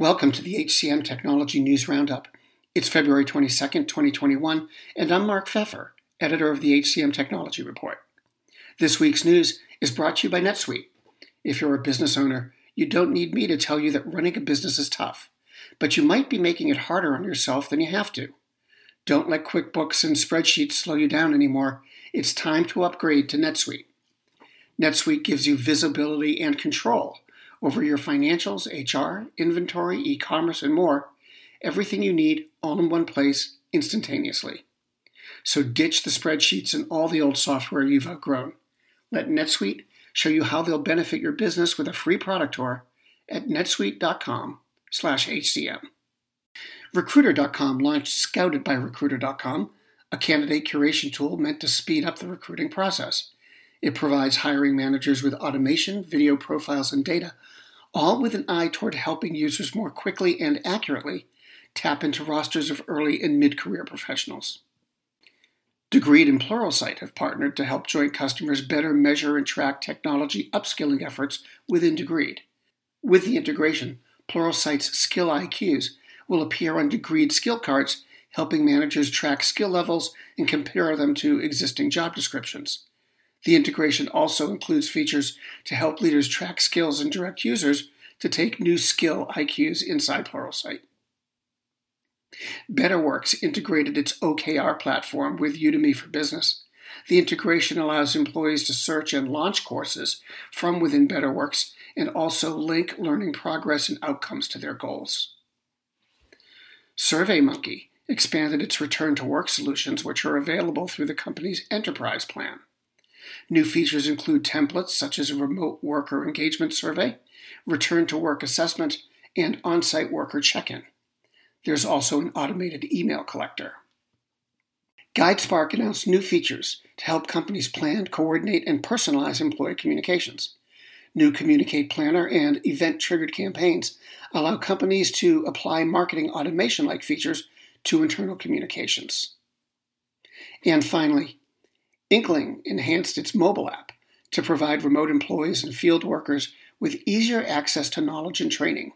Welcome to the HCM Technology News Roundup. It's February 22nd, 2021, and I'm Mark Feffer, editor of the HCM Technology Report. This week's news is brought to you by NetSuite. If you're a business owner, you don't need me to tell you that running a business is tough, but you might be making it harder on yourself than you have to. Don't let QuickBooks and spreadsheets slow you down anymore. It's time to upgrade to NetSuite. NetSuite gives you visibility and control over your financials, HR, inventory, e commerce, and more. Everything you need all in one place instantaneously. So ditch the spreadsheets and all the old software you've outgrown. Let NetSuite show you how they'll benefit your business with a free product tour at netsuite.com/hcm. Recruiter.com launched Scouted by Recruiter.com, a candidate curation tool meant to speed up the recruiting process. It provides hiring managers with automation, video profiles, and data, all with an eye toward helping users more quickly and accurately tap into rosters of early and mid career professionals. Degreed and Pluralsight have partnered to help joint customers better measure and track technology upskilling efforts within Degreed. With the integration, Pluralsight's Skill IQs will appear on Degreed skill cards, helping managers track skill levels and compare them to existing job descriptions. The integration also includes features to help leaders track skills and direct users to take new skill IQs inside Pluralsight. BetterWorks integrated its OKR platform with Udemy for Business. The integration allows employees to search and launch courses from within BetterWorks and also link learning progress and outcomes to their goals. SurveyMonkey expanded its return to work solutions, which are available through the company's enterprise plan. New features include templates such as a remote worker engagement survey, return to work assessment, and on site worker check in. There's also an automated email collector. GuideSpark announced new features to help companies plan, coordinate, and personalize employee communications. New Communicate Planner and event triggered campaigns allow companies to apply marketing automation like features to internal communications. And finally, Inkling enhanced its mobile app to provide remote employees and field workers with easier access to knowledge and training.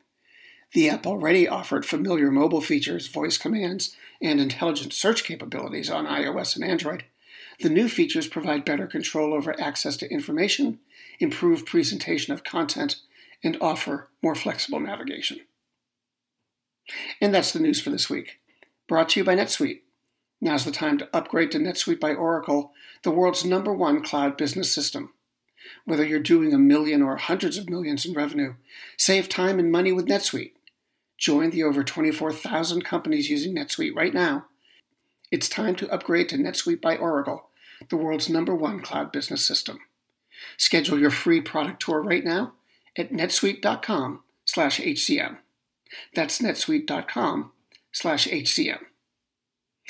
The app already offered familiar mobile features, voice commands, and intelligent search capabilities on iOS and Android. The new features provide better control over access to information, improved presentation of content, and offer more flexible navigation. And that's the news for this week. Brought to you by NetSuite. Now's the time to upgrade to NetSuite by Oracle, the world's number one cloud business system. Whether you're doing a million or hundreds of millions in revenue, save time and money with NetSuite. Join the over 24,000 companies using NetSuite right now. It's time to upgrade to NetSuite by Oracle, the world's number one cloud business system. Schedule your free product tour right now at netsuite.com/hcm. That's netsuite.com/hcm.